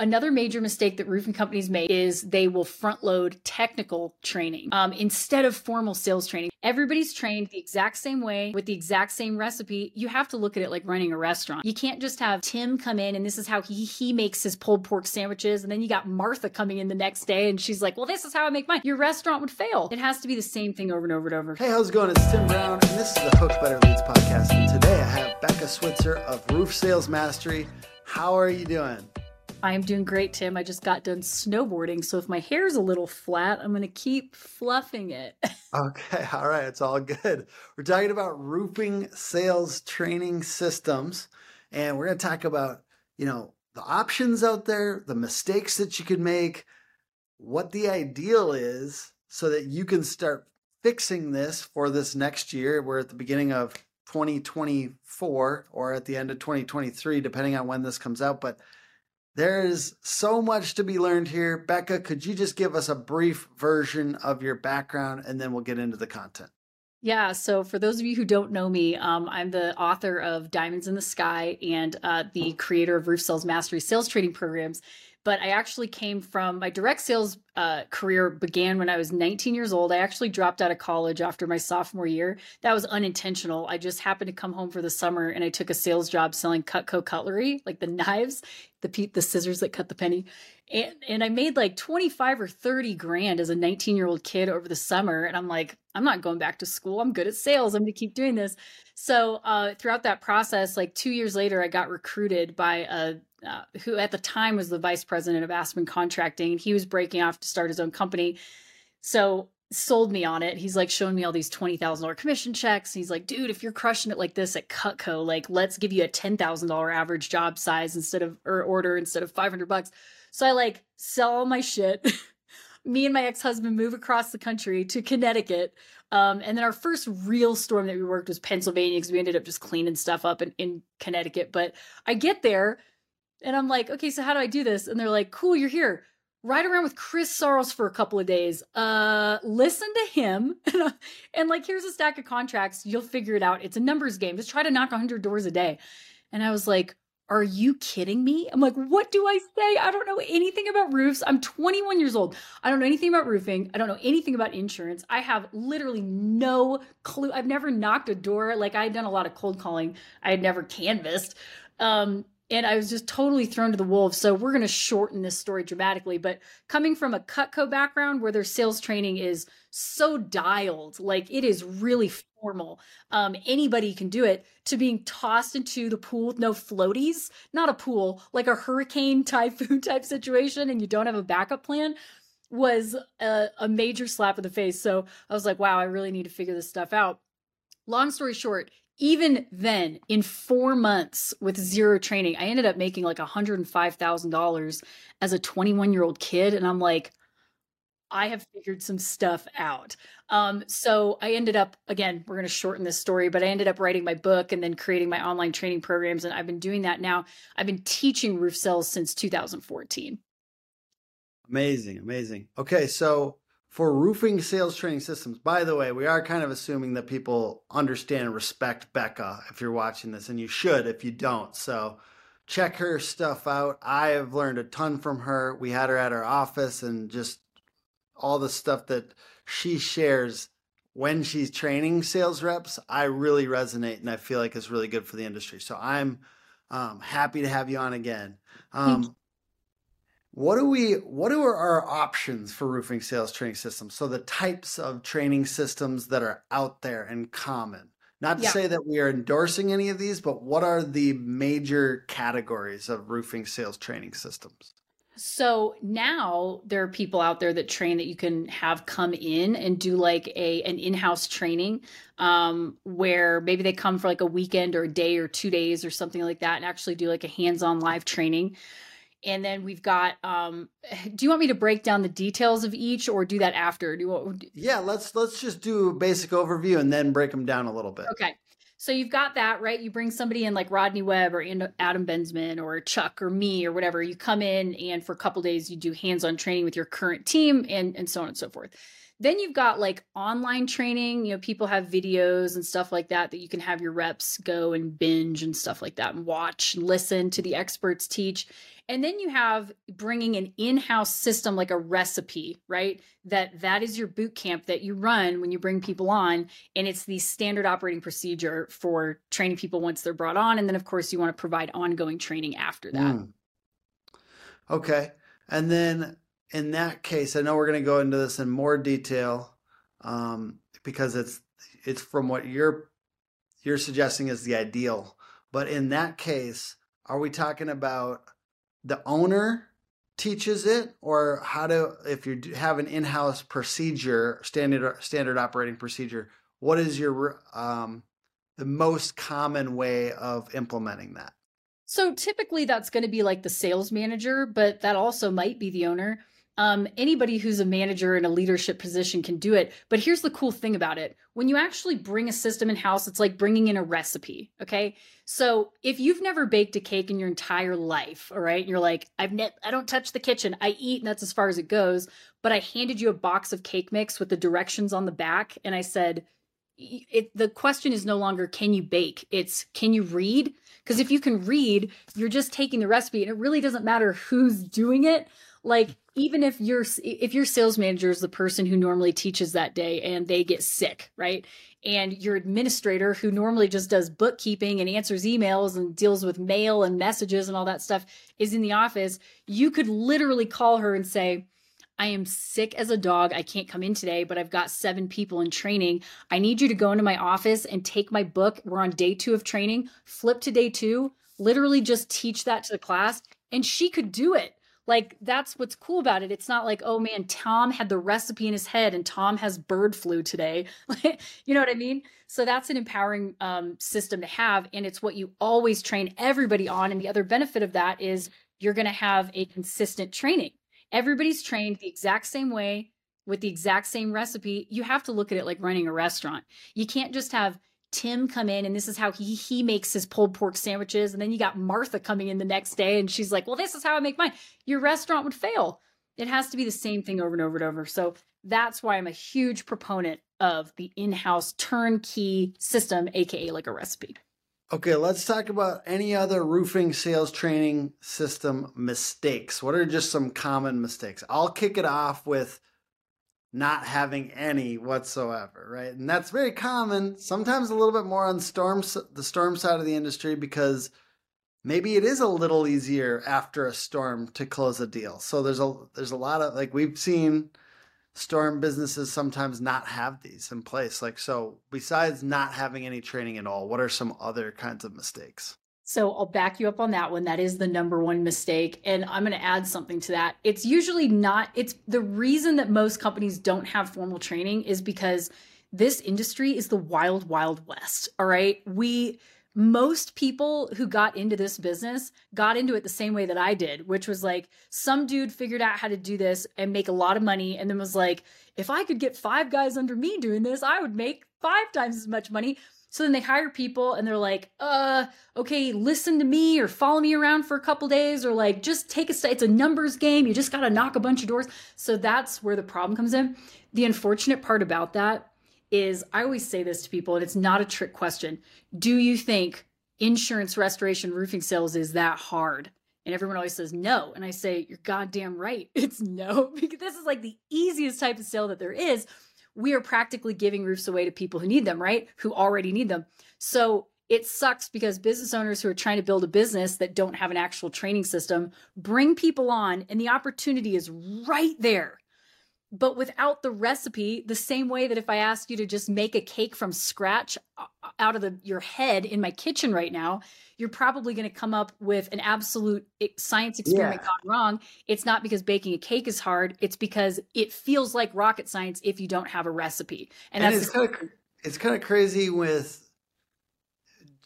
Another major mistake that roofing companies make is they will front load technical training um, instead of formal sales training. Everybody's trained the exact same way with the exact same recipe. You have to look at it like running a restaurant. You can't just have Tim come in and this is how he he makes his pulled pork sandwiches, and then you got Martha coming in the next day and she's like, "Well, this is how I make mine." Your restaurant would fail. It has to be the same thing over and over and over. Hey, how's it going? It's Tim Brown, and this is the Hook Better Leads podcast. And today I have Becca Switzer of Roof Sales Mastery. How are you doing? I'm doing great, Tim. I just got done snowboarding, so if my hair's a little flat, I'm going to keep fluffing it. okay, all right, it's all good. We're talking about roofing sales training systems, and we're going to talk about, you know, the options out there, the mistakes that you could make, what the ideal is so that you can start fixing this for this next year. We're at the beginning of 2024 or at the end of 2023 depending on when this comes out, but there's so much to be learned here. Becca, could you just give us a brief version of your background and then we'll get into the content? Yeah. So, for those of you who don't know me, um, I'm the author of Diamonds in the Sky and uh, the creator of Roof Sales Mastery sales training programs but I actually came from my direct sales uh, career began when I was 19 years old. I actually dropped out of college after my sophomore year. That was unintentional. I just happened to come home for the summer and I took a sales job selling Cutco cutlery, like the knives, the the scissors that cut the penny. And, and I made like 25 or 30 grand as a 19 year old kid over the summer. And I'm like, I'm not going back to school. I'm good at sales. I'm going to keep doing this. So uh, throughout that process, like two years later, I got recruited by a uh, who at the time was the vice president of Aspen Contracting, and he was breaking off to start his own company. So sold me on it. He's like showing me all these twenty thousand dollar commission checks. He's like, dude, if you're crushing it like this at Cutco, like let's give you a ten thousand dollar average job size instead of or order instead of five hundred bucks. So I like sell all my shit. me and my ex husband move across the country to Connecticut. Um, and then our first real storm that we worked was Pennsylvania because we ended up just cleaning stuff up in, in Connecticut. But I get there and I'm like, okay, so how do I do this? And they're like, cool, you're here. Ride around with Chris Saros for a couple of days. Uh, listen to him. and like, here's a stack of contracts. You'll figure it out. It's a numbers game. Just try to knock 100 doors a day. And I was like, are you kidding me? I'm like, what do I say? I don't know anything about roofs. I'm 21 years old. I don't know anything about roofing. I don't know anything about insurance. I have literally no clue. I've never knocked a door. Like I had done a lot of cold calling. I had never canvassed. Um, and I was just totally thrown to the wolves. So we're going to shorten this story dramatically. But coming from a Cutco background where their sales training is so dialed, like it is really formal, um, anybody can do it, to being tossed into the pool with no floaties, not a pool, like a hurricane typhoon type situation, and you don't have a backup plan was a, a major slap in the face. So I was like, wow, I really need to figure this stuff out. Long story short, even then, in four months with zero training, I ended up making like $105,000 as a 21 year old kid. And I'm like, I have figured some stuff out. Um, so I ended up, again, we're going to shorten this story, but I ended up writing my book and then creating my online training programs. And I've been doing that now. I've been teaching roof sales since 2014. Amazing. Amazing. Okay. So for roofing sales training systems. By the way, we are kind of assuming that people understand and respect Becca if you're watching this, and you should if you don't. So check her stuff out. I have learned a ton from her. We had her at our office, and just all the stuff that she shares when she's training sales reps, I really resonate and I feel like it's really good for the industry. So I'm um, happy to have you on again. Um, what do we what are our options for roofing sales training systems? So the types of training systems that are out there and common. Not to yeah. say that we are endorsing any of these, but what are the major categories of roofing sales training systems? So now there are people out there that train that you can have come in and do like a an in-house training um, where maybe they come for like a weekend or a day or two days or something like that and actually do like a hands-on live training and then we've got um do you want me to break down the details of each or do that after? Do you want yeah let's let's just do a basic overview and then break them down a little bit. Okay. So you've got that right? You bring somebody in like rodney webb or adam benzman or chuck or me or whatever. You come in and for a couple days you do hands-on training with your current team and and so on and so forth Then you've got like online training. You know, people have videos and stuff like that that you can have your reps go and binge and stuff like that and watch and listen to the experts teach. And then you have bringing an in-house system like a recipe, right? That that is your boot camp that you run when you bring people on and it's the standard operating procedure for training people once they're brought on and then of course you want to provide ongoing training after that. Mm. Okay. And then in that case, I know we're going to go into this in more detail um, because it's it's from what you're you're suggesting is the ideal. But in that case, are we talking about the owner teaches it, or how to if you have an in-house procedure, standard standard operating procedure? What is your um, the most common way of implementing that? So typically that's going to be like the sales manager, but that also might be the owner. Um, anybody who's a manager in a leadership position can do it. But here's the cool thing about it when you actually bring a system in house, it's like bringing in a recipe. Okay. So if you've never baked a cake in your entire life, all right, you're like, I've ne- I don't touch the kitchen, I eat, and that's as far as it goes. But I handed you a box of cake mix with the directions on the back, and I said, it, the question is no longer can you bake it's can you read because if you can read you're just taking the recipe and it really doesn't matter who's doing it like even if your if your sales manager is the person who normally teaches that day and they get sick right and your administrator who normally just does bookkeeping and answers emails and deals with mail and messages and all that stuff is in the office you could literally call her and say I am sick as a dog. I can't come in today, but I've got seven people in training. I need you to go into my office and take my book. We're on day two of training. Flip to day two, literally just teach that to the class. And she could do it. Like, that's what's cool about it. It's not like, oh man, Tom had the recipe in his head and Tom has bird flu today. you know what I mean? So, that's an empowering um, system to have. And it's what you always train everybody on. And the other benefit of that is you're going to have a consistent training everybody's trained the exact same way with the exact same recipe. You have to look at it like running a restaurant. You can't just have Tim come in and this is how he he makes his pulled pork sandwiches and then you got Martha coming in the next day and she's like, "Well, this is how I make mine." Your restaurant would fail. It has to be the same thing over and over and over. So that's why I'm a huge proponent of the in-house turnkey system aka like a recipe. Okay, let's talk about any other roofing sales training system mistakes. What are just some common mistakes? I'll kick it off with not having any whatsoever, right? And that's very common, sometimes a little bit more on storm the storm side of the industry because maybe it is a little easier after a storm to close a deal. So there's a there's a lot of like we've seen storm businesses sometimes not have these in place. Like, so besides not having any training at all, what are some other kinds of mistakes? So I'll back you up on that one. That is the number one mistake. And I'm going to add something to that. It's usually not, it's the reason that most companies don't have formal training is because this industry is the wild, wild west. All right. We, most people who got into this business got into it the same way that I did, which was like some dude figured out how to do this and make a lot of money and then was like, if I could get five guys under me doing this, I would make five times as much money. So then they hire people and they're like, uh, okay, listen to me or follow me around for a couple days or like just take a step. It's a numbers game. You just got to knock a bunch of doors. So that's where the problem comes in. The unfortunate part about that is I always say this to people, and it's not a trick question. Do you think insurance restoration roofing sales is that hard? And everyone always says no. And I say, you're goddamn right. It's no, because this is like the easiest type of sale that there is. We are practically giving roofs away to people who need them, right? Who already need them. So it sucks because business owners who are trying to build a business that don't have an actual training system bring people on, and the opportunity is right there but without the recipe the same way that if i asked you to just make a cake from scratch uh, out of the, your head in my kitchen right now you're probably going to come up with an absolute science experiment yeah. gone wrong. It's not because baking a cake is hard it's because it feels like rocket science if you don't have a recipe. And, and that's it's kind of it's kind of crazy with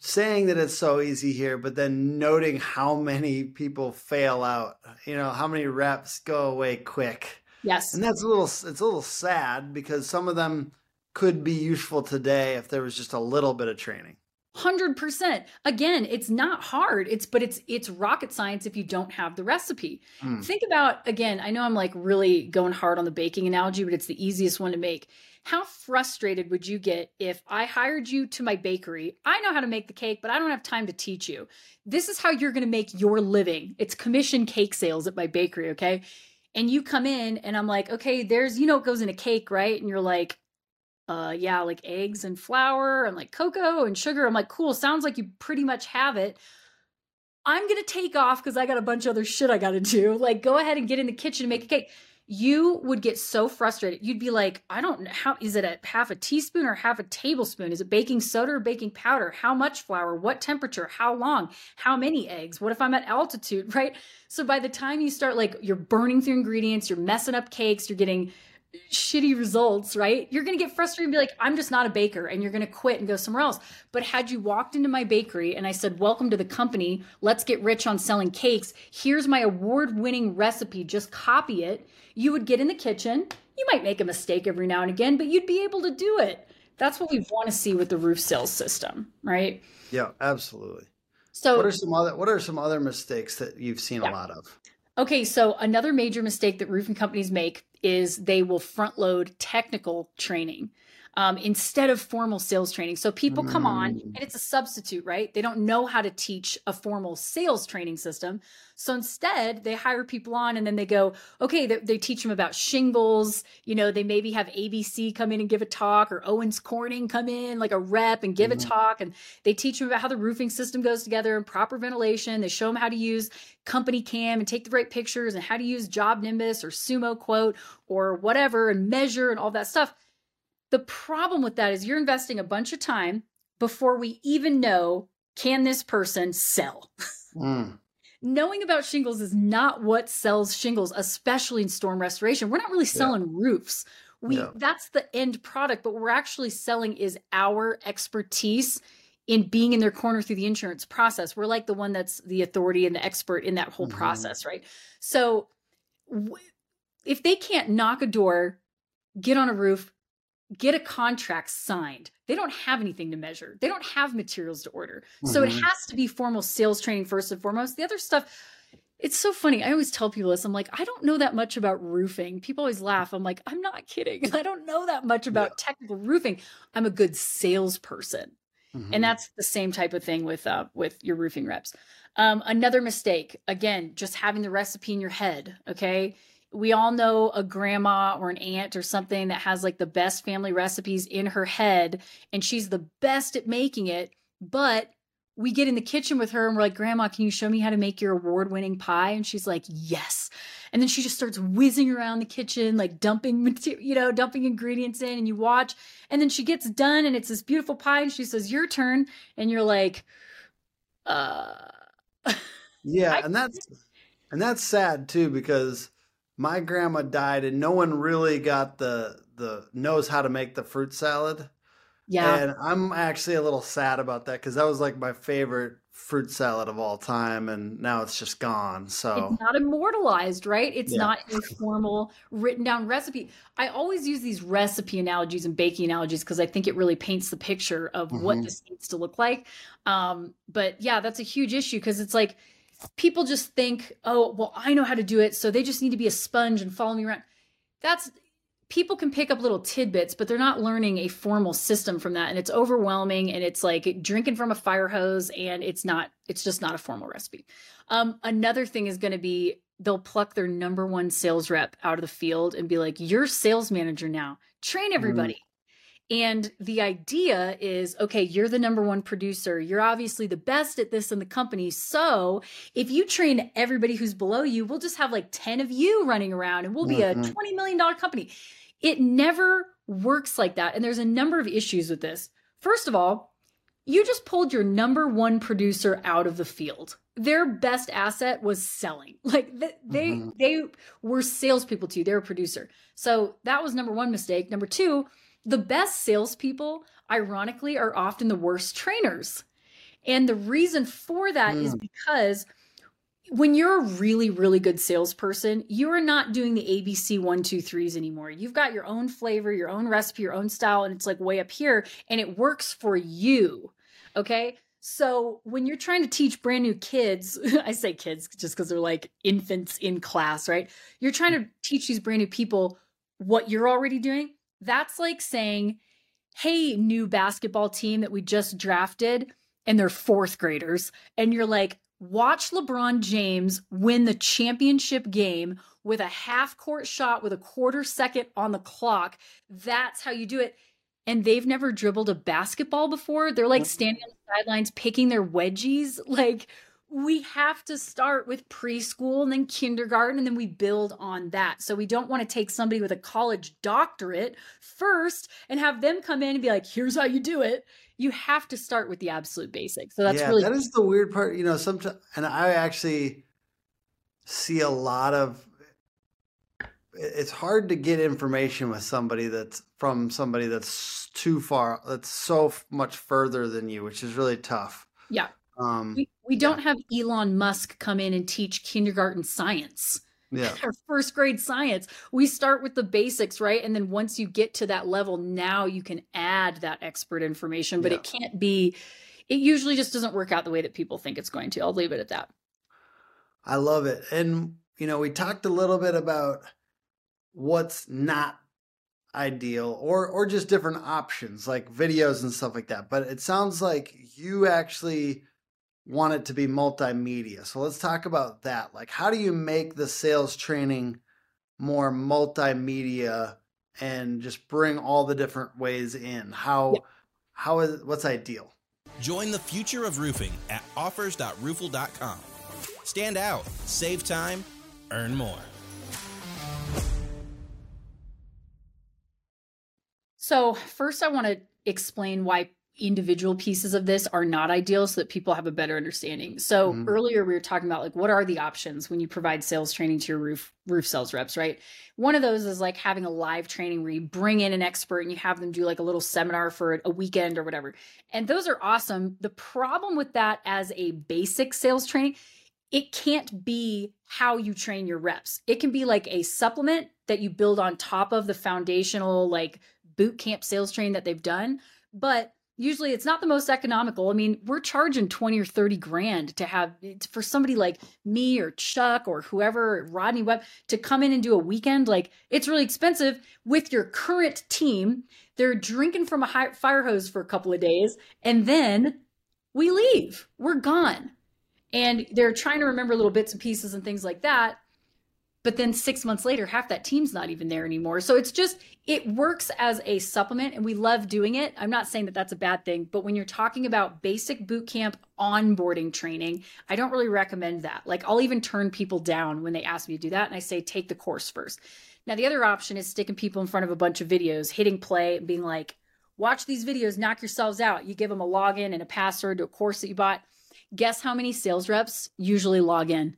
saying that it's so easy here but then noting how many people fail out you know how many reps go away quick Yes. And that's a little it's a little sad because some of them could be useful today if there was just a little bit of training. 100%. Again, it's not hard. It's but it's it's rocket science if you don't have the recipe. Mm. Think about again, I know I'm like really going hard on the baking analogy, but it's the easiest one to make. How frustrated would you get if I hired you to my bakery? I know how to make the cake, but I don't have time to teach you. This is how you're going to make your living. It's commission cake sales at my bakery, okay? And you come in and I'm like, "Okay, there's you know it goes in a cake, right?" And you're like, uh yeah like eggs and flour and like cocoa and sugar. I'm like cool sounds like you pretty much have it. I'm gonna take off because i got a bunch of other shit i gotta do. Like go ahead and get in the kitchen and make a cake you would get so frustrated. You'd be like i don't know how is it a half a teaspoon or half a tablespoon? Is it baking soda or baking powder? How much flour? What temperature? How long? How many eggs? What if i'm at altitude? Right? So by the time you start like you're burning through ingredients you're messing up cakes you're getting shitty results, right? You're going to get frustrated and be like, I'm just not a baker, and you're going to quit and go somewhere else. But had you walked into my bakery and I said, Welcome to the company, let's get rich on selling cakes, here's my award winning recipe, just copy it, you would get in the kitchen. You might make a mistake every now and again, but you'd be able to do it. That's what we want to see with the roof sales system, right? Yeah, absolutely. So what are some other what are some other mistakes that you've seen yeah. a lot of? Okay, so another major mistake that roofing companies make is they will front load technical training um, instead of formal sales training. So people come on mm. and it's a substitute, right? They don't know how to teach a formal sales training system. So instead, they hire people on and then they go, okay, they, they, teach them about shingles. You know, they maybe have ABC come in and give a talk or Owens Corning come in like a rep and give mm-hmm. a talk. And they teach them about how the roofing system goes together and proper ventilation. They show them how to use CompanyCam and take the right pictures and how to use JobNimbus or SumoQuote or whatever and measure and all that stuff the problem with that is you're investing a bunch of time before we even know can this person sell? Mm. Knowing about shingles is not what sells shingles, especially in storm restoration. We're not really selling yeah. roofs. We yeah. that's the end product, but what we're actually selling is our expertise in being in their corner through the insurance process. We're like the one that's the authority and the expert in that whole mm-hmm. process, right? So w- if they can't knock a door, get on a roof, get a contract signed. They don't have anything to measure. They don't have materials to order. Mm-hmm. So it mm-hmm. has to be formal sales training first and foremost. The other stuff, it's so funny. I always tell people this. I'm like, I don't know that much about roofing. People always laugh. I'm like, I'm not kidding. I don't know that much about yeah. technical roofing. I'm a good salesperson. Mm-hmm. And that's the same type of thing with uh, with your roofing reps. Um, another mistake, again, just having the recipe in your head. Okay, we all know a grandma or an aunt or something that has like the best family recipes in her head and she's the best at making it but we get in the kitchen with her and we're like grandma can you show me how to make your award winning pie? And she's like yes. And then she just starts whizzing around the kitchen like dumping material you know dumping ingredients in and you watch and then she gets done and it's this beautiful pie and she says your turn. And you're like uh. Yeah and that's and that's sad too because my grandma died and no one really got the the knows how to make the fruit salad. Yeah. And I'm actually a little sad about that because that was like my favorite fruit salad of all time and now it's just gone. So it's not immortalized, right? It's yeah. not a formal written down recipe. I always use these recipe analogies and baking analogies because I think it really paints the picture of mm-hmm. what this needs to look like. Um, but yeah, that's a huge issue because it's like people just think, oh, well, I know how to do it. So they just need to be a sponge and follow me around. That's people can pick up little tidbits, but they're not learning a formal system from that. And it's overwhelming and it's like drinking from a fire hose and it's not, it's just not a formal recipe. Um, another thing is going to be they'll pluck their number one sales rep out of the field and be like, you're sales manager now, train everybody. Mm. And the idea is okay, you're the number one producer. You're obviously the best at this in the company. So if you train everybody who's below you, we'll just have like 10 of you running around and we'll be mm-hmm. a $20 million company. It never works like that. And there's a number of issues with this. First of all, you just pulled your number one producer out of the field. Their best asset was selling. Like they mm-hmm. they were salespeople to you. They were a producer. So that was number one mistake. Number two, the best salespeople, ironically, are often the worst trainers. And the reason for that mm. is because when you're a really, really good salesperson, you're not doing the ABC one, two, threes anymore. You've got your own flavor, your own recipe, your own style, and it's like way up here and it works for you. Okay. So when you're trying to teach brand new kids, I say kids just because they're like infants in class, right? You're trying to teach these brand new people what you're already doing. That's like saying, hey, new basketball team that we just drafted, and they're fourth graders. And you're like, watch LeBron James win the championship game with a half court shot with a quarter second on the clock. That's how you do it and they've never dribbled a basketball before. They're like standing on the sidelines picking their wedgies. Like we have to start with preschool and then kindergarten and then we build on that. So we don't want to take somebody with a college doctorate first and have them come in and be like, "Here's how you do it." You have to start with the absolute basics. So that's yeah, really that is the weird part. You know, sometimes, and I actually see a lot of it's hard to get information with somebody that's from somebody that's too far that's so much further than you which is really tough yeah um we, we don't have elon musk come in and teach kindergarten science. Yeah. Or first grade science. We start with the basics right? And then once you get to that level now you can add that expert information but yeah. it can't be it usually just doesn't work out the way that people think it's going to. I'll leave it at that. I love it. And you know we talked a little bit about what's not ideal or or just different options like videos and stuff like that. But it sounds like you actually want it to be multimedia. So let's talk about that. Like how do you make the sales training more multimedia and just bring all the different ways in? How yeah. how is what's ideal? Join the future of roofing at offers.roofle.com stand out save time earn more. So, first, I want to explain why individual pieces of this are not ideal so that people have a better understanding. So, mm-hmm. earlier we were talking about like what are the options when you provide sales training to your roof roof sales reps, right? One of those is like having a live training where you bring in an expert and you have them do like a little seminar for a weekend or whatever. And those are awesome. The problem with that as a basic sales training it can't be how you train your reps. It can be like a supplement that you build on top of the foundational like boot camp sales training that they've done, but usually it's not the most economical. I mean, we're charging 20 or 30 grand to have for somebody like me or Chuck or whoever, Rodney Webb, to come in and do a weekend. Like, it's really expensive with your current team. They're drinking from a fire hose for a couple of days, and then we leave. We're gone. And they're trying to remember little bits and pieces and things like that but then six months later half that team's not even there anymore. So it's just it works as a supplement and we love doing it. I'm not saying that that's a bad thing but when you're talking about basic boot camp onboarding training i don't really recommend that. Like i'll even turn people down when they ask me to do that and i say take the course first. Now the other option is sticking people in front of a bunch of videos hitting play and being like watch these videos knock yourselves out. You give them a login and a password to a course that you bought. Guess how many sales reps usually log in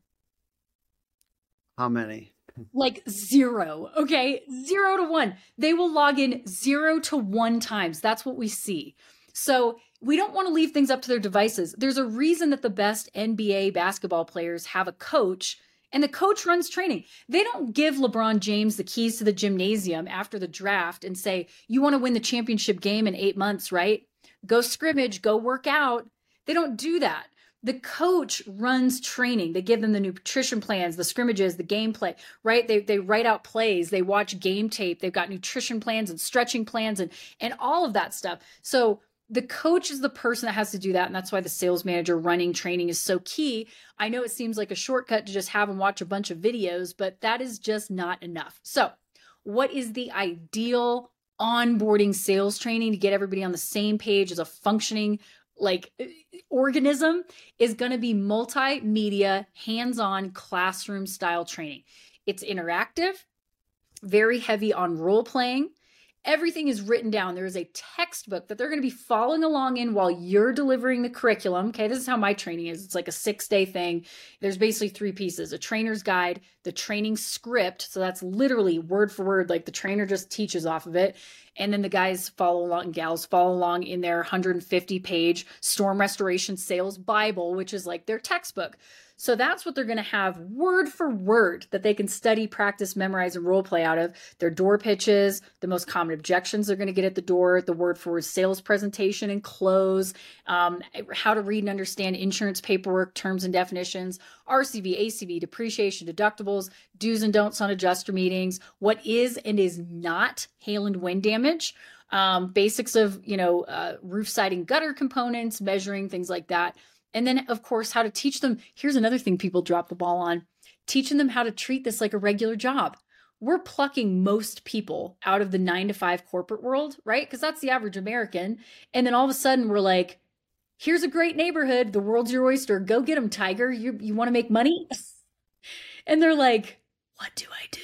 how many? Like zero. Okay. Zero to one. They will log in zero to one times. That's what we see. So we don't want to leave things up to their devices. There's a reason that the best NBA basketball players have a coach and the coach runs training. They don't give LeBron James the keys to the gymnasium after the draft and say, You want to win the championship game in eight months, right? Go scrimmage, go work out. They don't do that the coach runs training. They give them the nutrition plans, the scrimmages, the gameplay, right? They, they write out plays, they watch game tape, they've got nutrition plans and stretching plans and, and all of that stuff. So the coach is the person that has to do that. And that's why the sales manager running training is so key. I know it seems like a shortcut to just have them watch a bunch of videos, but that is just not enough. So, what is the ideal onboarding sales training to get everybody on the same page as a functioning like uh, organism is going to be multimedia, hands on classroom style training. It's interactive, very heavy on role playing. Everything is written down. There is a textbook that they're going to be following along in while you're delivering the curriculum. Okay, this is how my training is. It's like a six day thing. There's basically three pieces a trainer's guide, the training script. So that's literally word for word, like the trainer just teaches off of it. And then the guys follow along, gals follow along in their 150 page storm restoration sales Bible, which is like their textbook. So that's what they're going to have word for word that they can study, practice, memorize, and role play out of. Their door pitches, the most common objections they're going to get at the door, the word for word sales presentation and close, um, how to read and understand insurance paperwork, terms and definitions, RCV, ACV, depreciation, deductibles, do's and don'ts on adjuster meetings, what is and is not hail and wind damage. Um, basics of you know uh, roof siding gutter components measuring things like that and then, of course, how to teach them. Here's another thing people drop the ball on teaching them how to treat this like a regular job. We're plucking most people out of the nine to five corporate world, right? Because that's the average American. And then all of a sudden, we're like, here's a great neighborhood. The world's your oyster. Go get them, Tiger. You, you want to make money? and they're like, what do I do?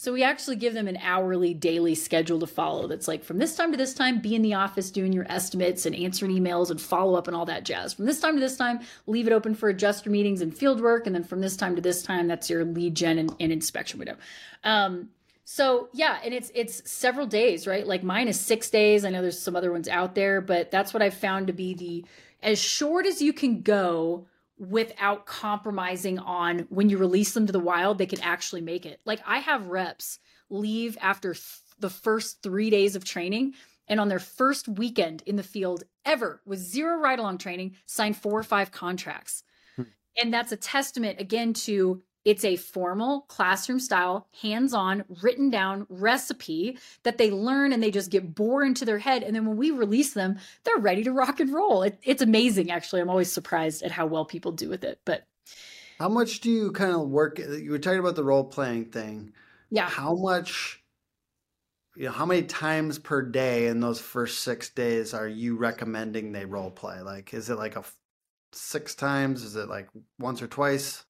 So we actually give them an hourly, daily schedule to follow that's like from this time to this time, be in the office doing your estimates and answering emails and follow up and all that jazz. From this time to this time, leave it open for adjuster meetings and field work. And then from this time to this time, that's your lead gen and, and inspection window. Um, so yeah, and it's it's several days, right? Like mine is six days. I know there's some other ones out there, but that's what I've found to be the as short as you can go without compromising on when you release them to the wild, they can actually make it. Like I have reps leave after th- the first three days of training and on their first weekend in the field ever with zero ride along training, sign four or five contracts. Hmm. And that's a testament again to it's a formal classroom style, hands on, written down recipe that they learn and they just get bore into their head. And then when we release them, they're ready to rock and roll. It, it's amazing, actually. I'm always surprised at how well people do with it. But how much do you kind of work? You were talking about the role playing thing. Yeah. How much, you know, how many times per day in those first six days are you recommending they role play? Like, is it like a six times? Is it like once or twice?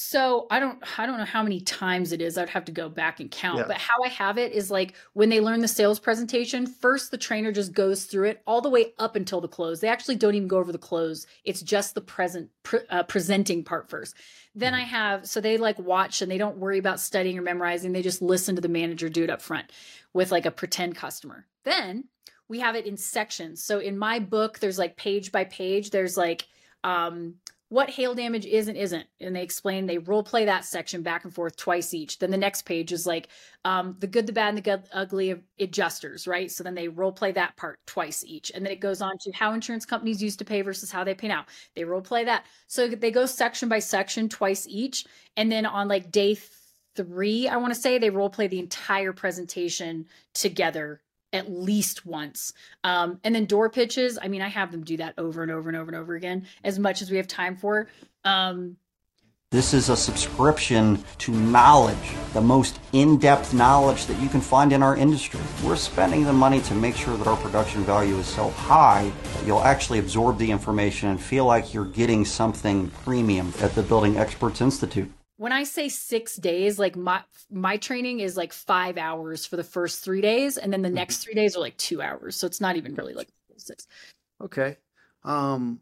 So I don't I don't know how many times it is. I'd have to go back and count. Yeah. But how I have it is like when they learn the sales presentation, first the trainer just goes through it all the way up until the close. They actually don't even go over the close. It's just the present pre- uh, presenting part first. Then I mm-hmm. have so they like watch and they don't worry about studying or memorizing. They just listen to the manager do it up front with like a pretend customer. Then we have it in sections. So in my book there's like page by page there's like um what hail damage is and isn't. And they explain they role play that section back and forth twice each. Then the next page is like um, the good the bad and the good, ugly of adjusters right? So then they role play that part twice each. And then it goes on to how insurance companies used to pay versus how they pay now. They role play that. So they go section by section twice each. And then on like day three i want to say they role play the entire presentation together at least once. Um, and then door pitches, I mean, I have them do that over and over and over and over again as much as we have time for. Um, this is a subscription to knowledge, the most in depth knowledge that you can find in our industry. We're spending the money to make sure that our production value is so high that you'll actually absorb the information and feel like you're getting something premium at the Building Experts Institute when I say six days, like my my training is like five hours for the first three days, and then the next mm-hmm. three days are like two hours. So it's not even really like six. Okay. Um,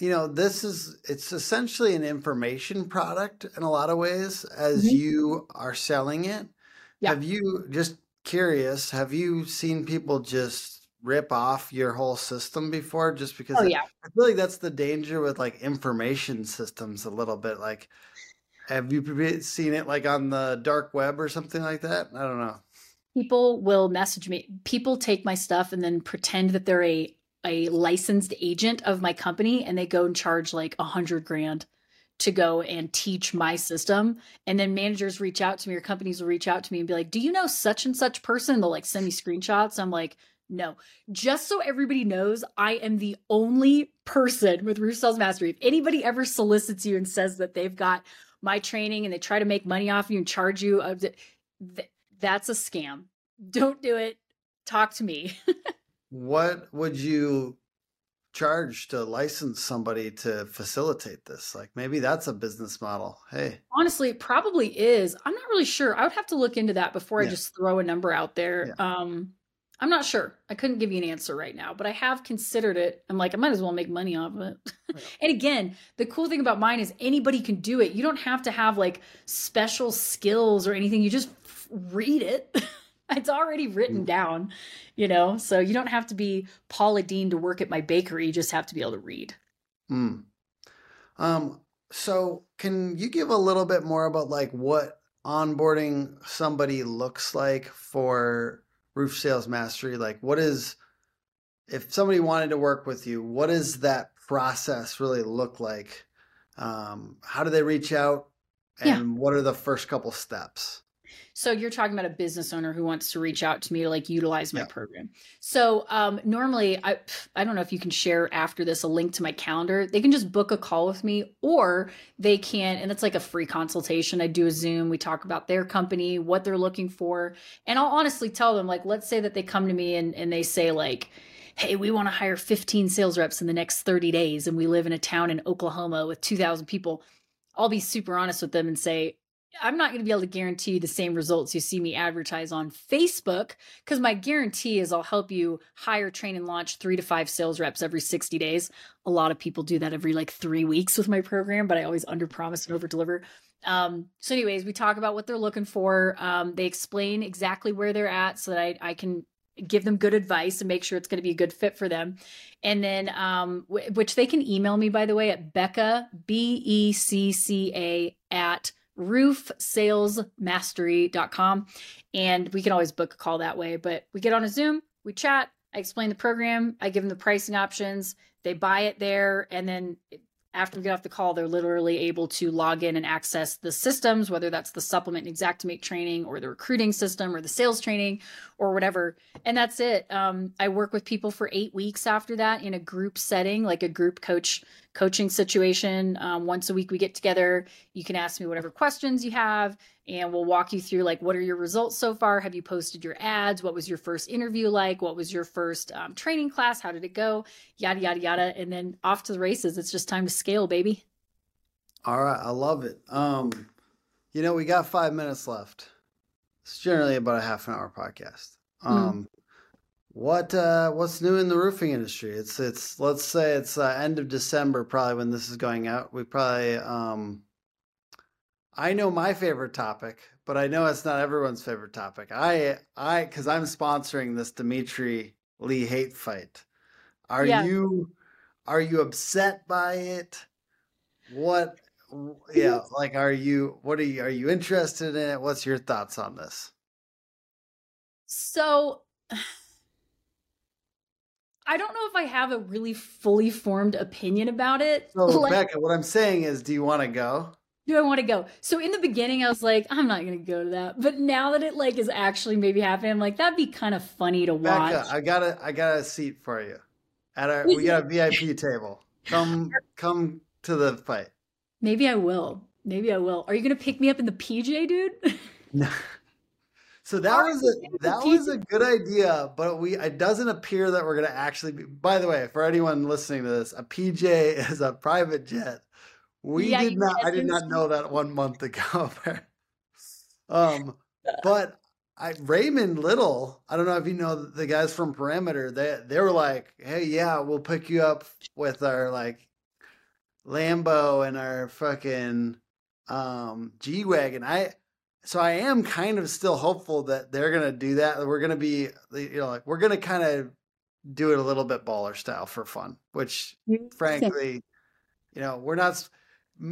you know, this is it's essentially an information product in a lot of ways as mm-hmm. you are selling it. Yeah. Have you just curious, have you seen people just rip off your whole system before just because oh, yeah. I feel like that's the danger with like information systems a little bit like have you seen it like on the dark web or something like that? I don't know. People will message me. People take my stuff and then pretend that they're a a licensed agent of my company and they go and charge like a hundred grand to go and teach my system. And then managers reach out to me or companies will reach out to me and be like, Do you know such and such person? They'll like send me screenshots. I'm like, no. Just so everybody knows, I am the only person with Roof Sales Mastery. If anybody ever solicits you and says that they've got my training and they try to make money off you and charge you. That's a scam. Don't do it. Talk to me. what would you charge to license somebody to facilitate this? Like maybe that's a business model. Hey. Honestly, it probably is. I'm not really sure. I would have to look into that before yeah. I just throw a number out there. Yeah. Um I'm not sure. I couldn't give you an answer right now, but I have considered it. I'm like, I might as well make money off of it. and again, the cool thing about mine is anybody can do it. You don't have to have like special skills or anything. You just read it. it's already written down, you know. So you don't have to be Paula Deen to work at my bakery. You just have to be able to read. Mm. Um. So can you give a little bit more about like what onboarding somebody looks like for Roof Sales Mastery? Like, what is if somebody wanted to work with you? What does that process really look like? Um, how do they reach out? And Yeah. what are the first couple steps? So you're talking about a business owner who wants to reach out to me to like utilize my Yeah. program. So um, normally, I I don't know if you can share after this a link to my calendar. They can just book a call with me, or they can, and it's like a free consultation. I do a Zoom. We talk about their company, what they're looking for, and I'll honestly tell them like, let's say that they come to me and and they say like. Hey, we want to hire 15 sales reps in the next 30 days, and we live in a town in Oklahoma with 2,000 people. I'll be super honest with them and say, I'm not going to be able to guarantee the same results you see me advertise on Facebook because my guarantee is I'll help you hire, train, and launch three to five sales reps every 60 days. A lot of people do that every like three weeks with my program, but I always under promise and over deliver. Um, so, anyways, we talk about what they're looking for. Um, they explain exactly where they're at so that I, I can give them good advice and make sure it's going to be a good fit for them. And then, um, w- which they can email me, by the way, at Becca, B E C C A, at roofsalesmastery.com. And we can always book a call that way. But we get on a Zoom, we chat, I explain the program, I give them the pricing options, they buy it there. And then after we get off the call, they're literally able to log in and access the systems, whether that's the supplement and Xactimate training or the recruiting system or the sales training or whatever. And that's it. Um, I work with people for eight weeks after that in a group setting, like a group coach coaching situation. Um, once a week, we get together. You can ask me whatever questions you have, and we'll walk you through like what are your results so far? Have you posted your ads? What was your first interview like? What was your first um, training class? How did it go? Yada yada yada, and then off to the races. It's just time to scale, baby. All right, I love it. Um, you know, we got five minutes left. It's generally about a half an hour podcast. Um, what uh, what's new in the roofing industry? It's it's let's say it's uh, end of December probably when this is going out. We probably um, I know my favorite topic, but I know it's not everyone's favorite topic. I I because I'm sponsoring this Dimitri Lee hate fight. Are Yeah. you are you upset by it? What yeah, like are you what are you are you interested in it? What's your thoughts on this? So I don't know if I have a really fully formed opinion about it. So Like, Becca, what I'm saying is do you want to go? Do I want to go? So in the beginning, I was like, I'm not going to go to that. But now that it like is actually maybe happening, I'm like, that'd be kind of funny to watch. Becca, I got a I got a seat for you. At our we got a VIP table. Come come to the fight. Maybe I will. Maybe I will. Are you going to pick me up in the PJ, dude? No. So that was a that was a good idea, but we it doesn't appear that we're gonna actually be. By the way, for anyone listening to this, a PJ is a private jet. We Yeah, did not. I did not know that one month ago. um, but I Raymond Little. I don't know if you know the guys from Perimeter. They they were like, hey, yeah, we'll pick you up with our like Lambo and our fucking um G wagon. I so I am kind of still hopeful that they're gonna do that. We're gonna be you know like we're gonna kind of do it a little bit baller style for fun, which frankly, you know, we're not.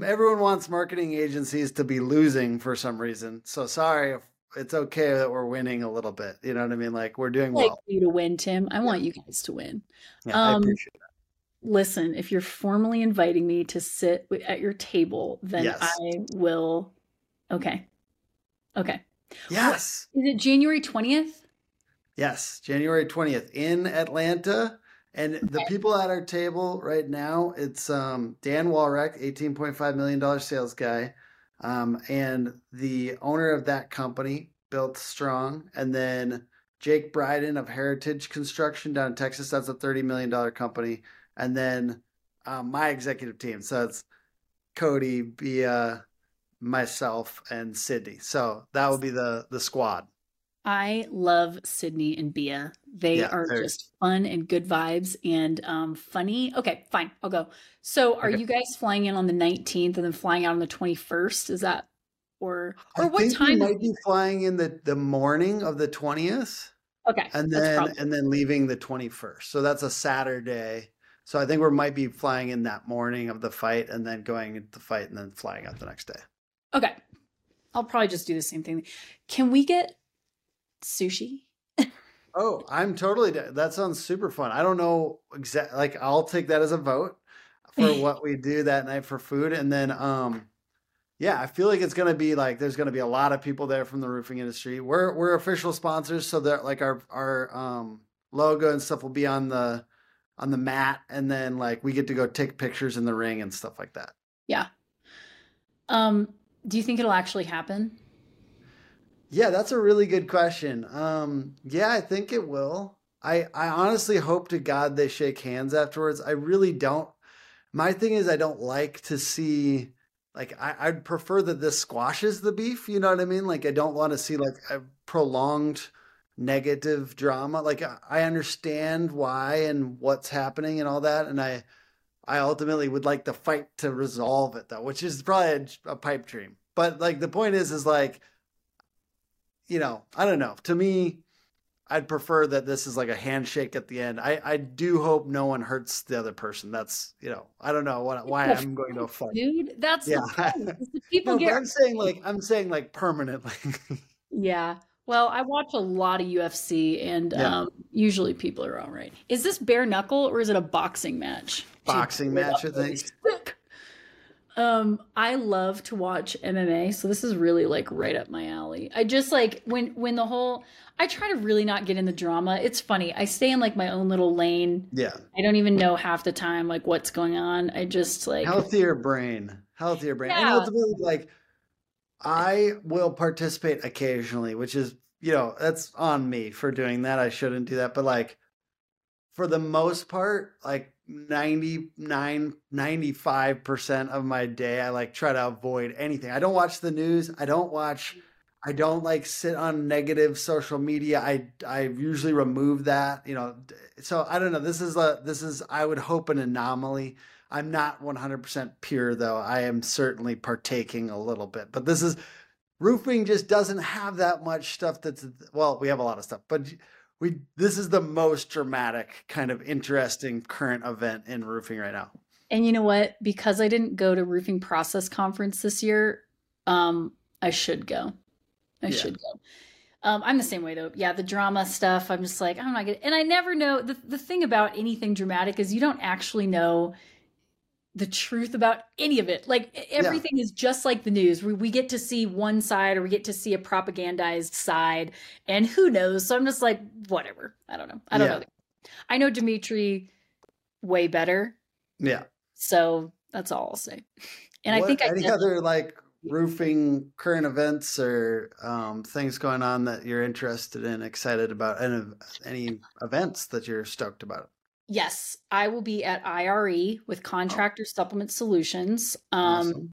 Everyone wants marketing agencies to be losing for some reason. So sorry if it's okay that we're winning a little bit. You know what I mean? Like we're doing I like well. you to win, Tim. I want you guys to win. Yeah, I um, appreciate that. Listen, if you're formally inviting me to sit at your table, then Yes. I will. Okay. Okay. Yes. Is it January 20th? Yes, January 20th in Atlanta. And the people at our table right now, it's um, Dan Walreck, $18.5 million sales guy, um, and the owner of that company, Built Strong, and then Jake Bryden of Heritage Construction down in Texas. That's a $30 million company. And then um, my executive team. So it's Cody, Bia, myself, and Sydney. So that would be the the squad. I love Sydney and Bia. They Yeah, are just fun and good vibes and um, funny. Okay, fine. I'll go. So, are Okay. you guys flying in on the 19th and then flying out on the 21st? Is that or or I what think we time? might be flying in the the morning of the twentieth, okay, and then probably and then leaving the twenty first. So that's a Saturday. So I think we might be flying in that morning of the fight, and then going into the fight, and then flying out the next day. okay. I'll probably just do the same thing. Can we get sushi? Oh, I'm totally. That sounds super fun. I don't know exact. Like I'll take that as a vote for what we do that night for food, and then um, yeah, I feel like it's gonna be like there's gonna be a lot of people there from the roofing industry. We're we're official sponsors, so that like our our um logo and stuff will be on the on the mat, and then like we get to go take pictures in the ring and stuff like that. Yeah. Um, do you think it'll actually happen? Yeah, that's a really good question. Um, yeah, I think it will. I I honestly hope to God they shake hands afterwards. I really don't. My thing is I don't like to see like I, I'd prefer that this squashes the beef, you know what I mean? Like I don't want to see like a prolonged negative drama. Like I understand why and what's happening and all that, and I I ultimately would like the fight to resolve it though, which is probably a, a pipe dream. But like the point is, is like you know, I don't know. To me, I'd prefer that this is like a handshake at the end. I, I do hope no one hurts the other person. That's you know, I don't know what, why I'm going to a fight. Dude, that's Yeah. the point. is that people No, get I'm saying like I'm saying like permanently. Yeah. Well, I watch a lot of UFC and Yeah. um, usually people are all right. Is this bare knuckle or is it a boxing match? Boxing match, I think. Um, I love to watch MMA, so this is really like right up my alley. I just like when when the whole I try to really not get in the drama. It's funny. I stay in like my own little lane. Yeah, I don't even know half the time like what's going on. I just like healthier brain, healthier brain, and Yeah. ultimately like I will participate occasionally, which is you know that's on me for doing that. I shouldn't do that, but like for the most part, like 99, 95% of my day, I like try to avoid anything. I don't watch the news. I don't watch, I don't like sit on negative social media. I, I usually remove that, you know. So I don't know. This is a, this is, I would hope an anomaly. I'm not 100% pure though. I am certainly partaking a little bit, but this is, roofing just doesn't have that much stuff that's, well, we have a lot of stuff, but we this is the most dramatic kind of interesting current event in roofing right now. And you know what? Because I didn't go to roofing process conference this year, um, I should go. I Yeah. should go. Um, I'm the same way though. Yeah, the drama stuff. I'm just like I'm not gonna. And I never know the the thing about anything dramatic is you don't actually know the truth about any of it. Like everything is just like the news. We we get to see one side or we get to see a propagandized side, and who knows? So I'm just like whatever. I don't know. I don't Yeah. know. I know Dimitri way better. Yeah. So that's all I'll say. And I think I any did. other like roofing current events or um, things going on that you're interested in, excited about, and any events that you're stoked about? Yes, I will be at IRE with Contractor Supplement Solutions um, Awesome.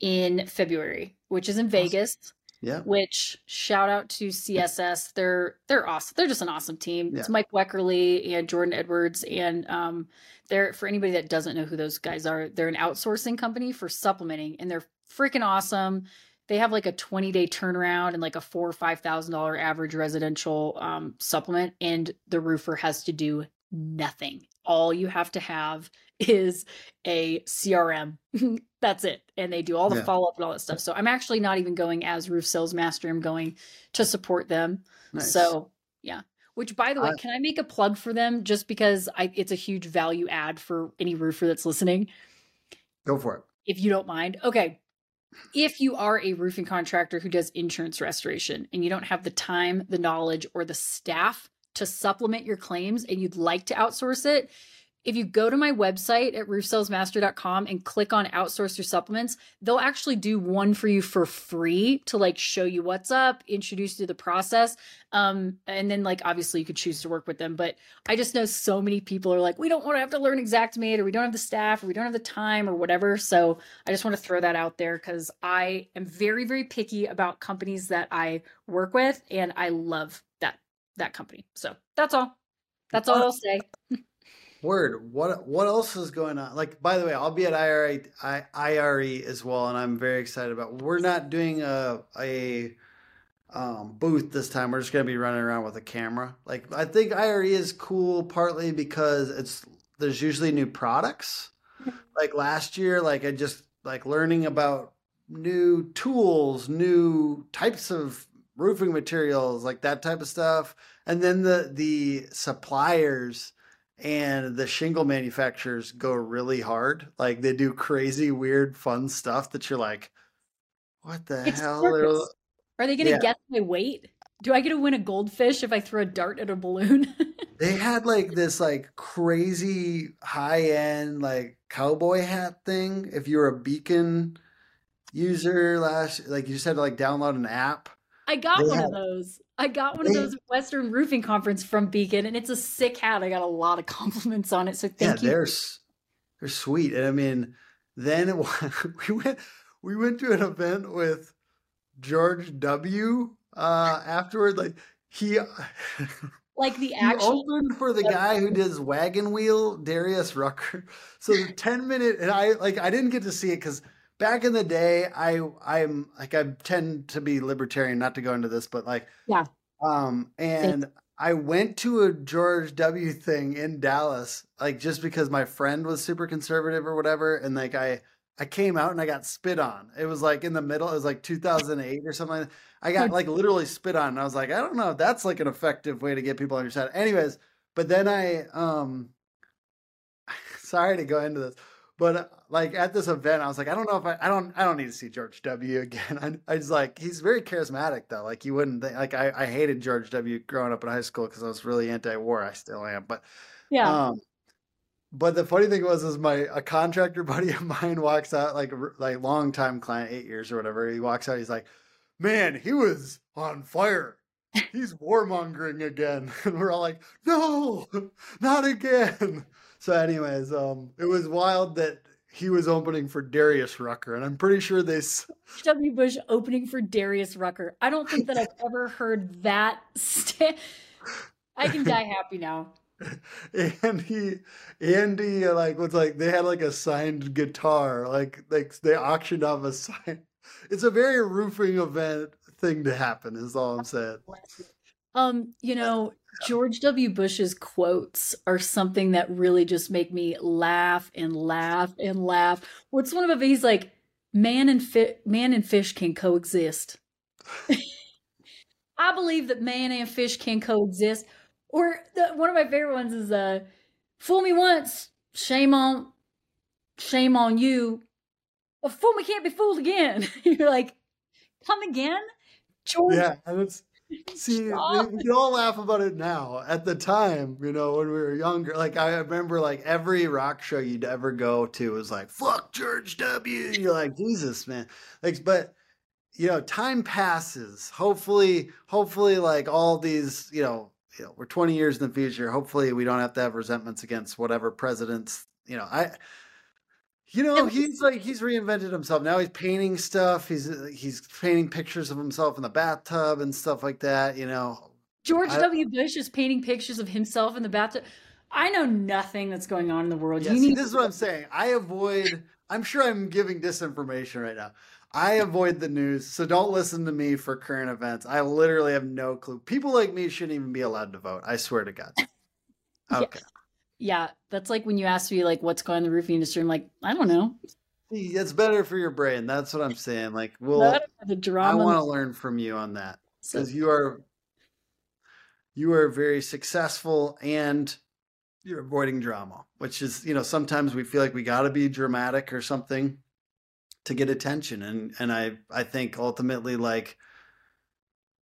in February, which is in Vegas. Yeah. Which shout out to CSS. They're they're awesome. They're just an awesome team. It's Mike Weckerly and Jordan Edwards, and um, they're for anybody that doesn't know who those guys are. They're an outsourcing company for supplementing, and they're freaking awesome. They have like a 20 day turnaround and like a four or five thousand dollar average residential um, supplement, and the roofer has to do nothing. All you have to have is a CRM. That's it. And they do all the Yeah. follow up and all that stuff. So I'm actually not even going as roof sales master. I'm going to support them. Nice. So yeah. Which by the way, can I make a plug for them just because I it's a huge value add for any roofer that's listening? go for it. if you don't mind. Okay. If you are a roofing contractor who does insurance restoration and you don't have the time, the knowledge, or the staff to supplement your claims and you'd like to outsource it, if you go to my website at roofsalesmastery.com and click on outsource your supplements, they'll actually do one for you for free to like show you what's up, introduce you to the process. Um, and then like obviously you could choose to work with them. But I just know so many people are like, we don't want to have to learn Xactimate or we don't have the staff or we don't have the time or whatever. So I just want to throw that out there because I am very, very picky about companies that I work with and I love that company. So that's all. That's all I'll say. Word. What what else is going on? Like, by the way, I'll be at IRE, I, IRE as well, and I'm very excited about. We're not doing a a um, booth this time. We're just gonna be running around with a camera. Like, I think IRE is cool partly because it's there's usually new products. like last year, like I just like learning about new tools, new types of roofing materials, like that type of stuff, and then the the suppliers and the shingle manufacturers go really hard. Like they do crazy, weird, fun stuff that you're like, what the It's hell? Are they going to Yeah. guess my weight? Do I get to win a goldfish if I throw a dart at a balloon? They had like this like crazy high end like cowboy hat thing. If you're a beacon user last like you just had to like download an app. I got They one of those. I got one of those at Western Roofing Conference from Beacon, and it's a sick hat. I got a lot of compliments on it, so yeah, thank you. they're they're sweet. And I mean, then we went we went to an event with George W. Uh, afterward, like he Like the he actual. opened for the guy who does Wagon Wheel, Darius Rucker. So the ten minute, and I like I didn't get to see it because back in the day, I I'm like I tend to be libertarian, not to go into this, but like Yeah. um, and I went to a George W. thing in Dallas, like just because my friend was super conservative or whatever, and like I I came out and I got spit on. It was like in the middle. It was like 2008 or something. I got like literally spit on, and I was like, I don't know if that's like an effective way to get people on your side. Anyways, but then I um, sorry to go into this, but like at this event, I was like, I don't know if I, I don't, I don't need to see George W. again. I, I was like, he's very charismatic though. Like you wouldn't think, like I, I hated George W. growing up in high school because I was really anti-war. I still am, but Yeah. um, but the funny thing was, is my a contractor buddy of mine walks out like like long time client, eight years or whatever. He walks out, he's like, "Man, he was on fire. He's warmongering again." And we're all like, "No, not again." So, anyways, um, it was wild that he was opening for Darius Rucker, and I'm pretty sure they. W. Bush opening for Darius Rucker. I don't think that I've ever heard that. St- I can die happy now. and he Andy, uh, like was like they had like a signed guitar like like they auctioned off a sign it's a very roofing event thing to happen is all i'm saying Um, you know, George W. Bush's quotes are something that really just make me laugh and laugh and laugh. What's one of them? He's like, "Man and fi- man and fish can coexist." I believe that man and fish can coexist. Or the, one of my favorite ones is, "Uh, fool me once, shame on, shame on you. Fool me can't be fooled again." You're like, "Come again, George." yeah it's see we, Stop. we can all laugh about it now. At the time you know when we were younger like i remember like every rock show you'd ever go to was like fuck george w. And you're like jesus man. Like but you know time passes. Hopefully hopefully like all these you know you know we're 20 years in the future. Hopefully we don't have to have resentments against whatever presidents you know i you know he's like he's reinvented himself now he's painting stuff he's uh, he's painting pictures of himself in the bathtub and stuff like that you know George I- W. Bush is painting pictures of himself in the bathtub. I know nothing that's going on in the world. Yeah, you see, need this is what I'm saying. I avoid. I'm sure I'm giving disinformation right now. I avoid the news, so don't listen to me for current events. I literally have no clue. People like me shouldn't even be allowed to vote. I swear to God. Okay, Yeah, that's like when you ask me like what's going on in the roofing industry. I'm like, I don't know. See, it's better for your brain. That's what I'm saying. Like, well, the I want to learn from you on that So- because you are you are very successful and you're avoiding drama, which is you know sometimes we feel like we got to be dramatic or something to get attention, and and I I think ultimately like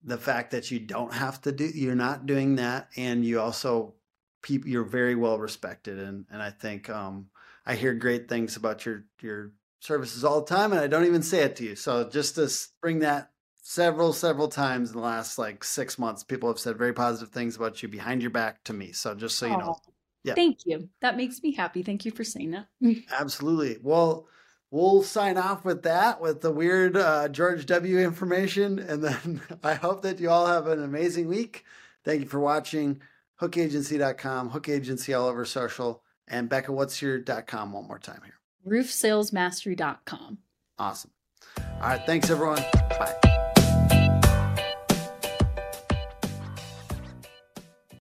the fact that you don't have to do you're not doing that, and you also people you're very well respected, and and I think um I hear great things about your your services all the time, and I don't even say it to you. So just to bring that several several times in the last like six months, people have said very positive things about you behind your back to me. So just so you know, Yeah. Thank you. That makes me happy. Thank you for saying that. absolutely. Well, we'll sign off with that with the weird uh, George W. information, and then I hope that you all have an amazing week. Thank you for watching. HookAgency.com, Hook Agency all over social. And Becca, what's your .com one more time here? roofsalesmastery.com. Awesome. All right. Thanks, everyone. Bye.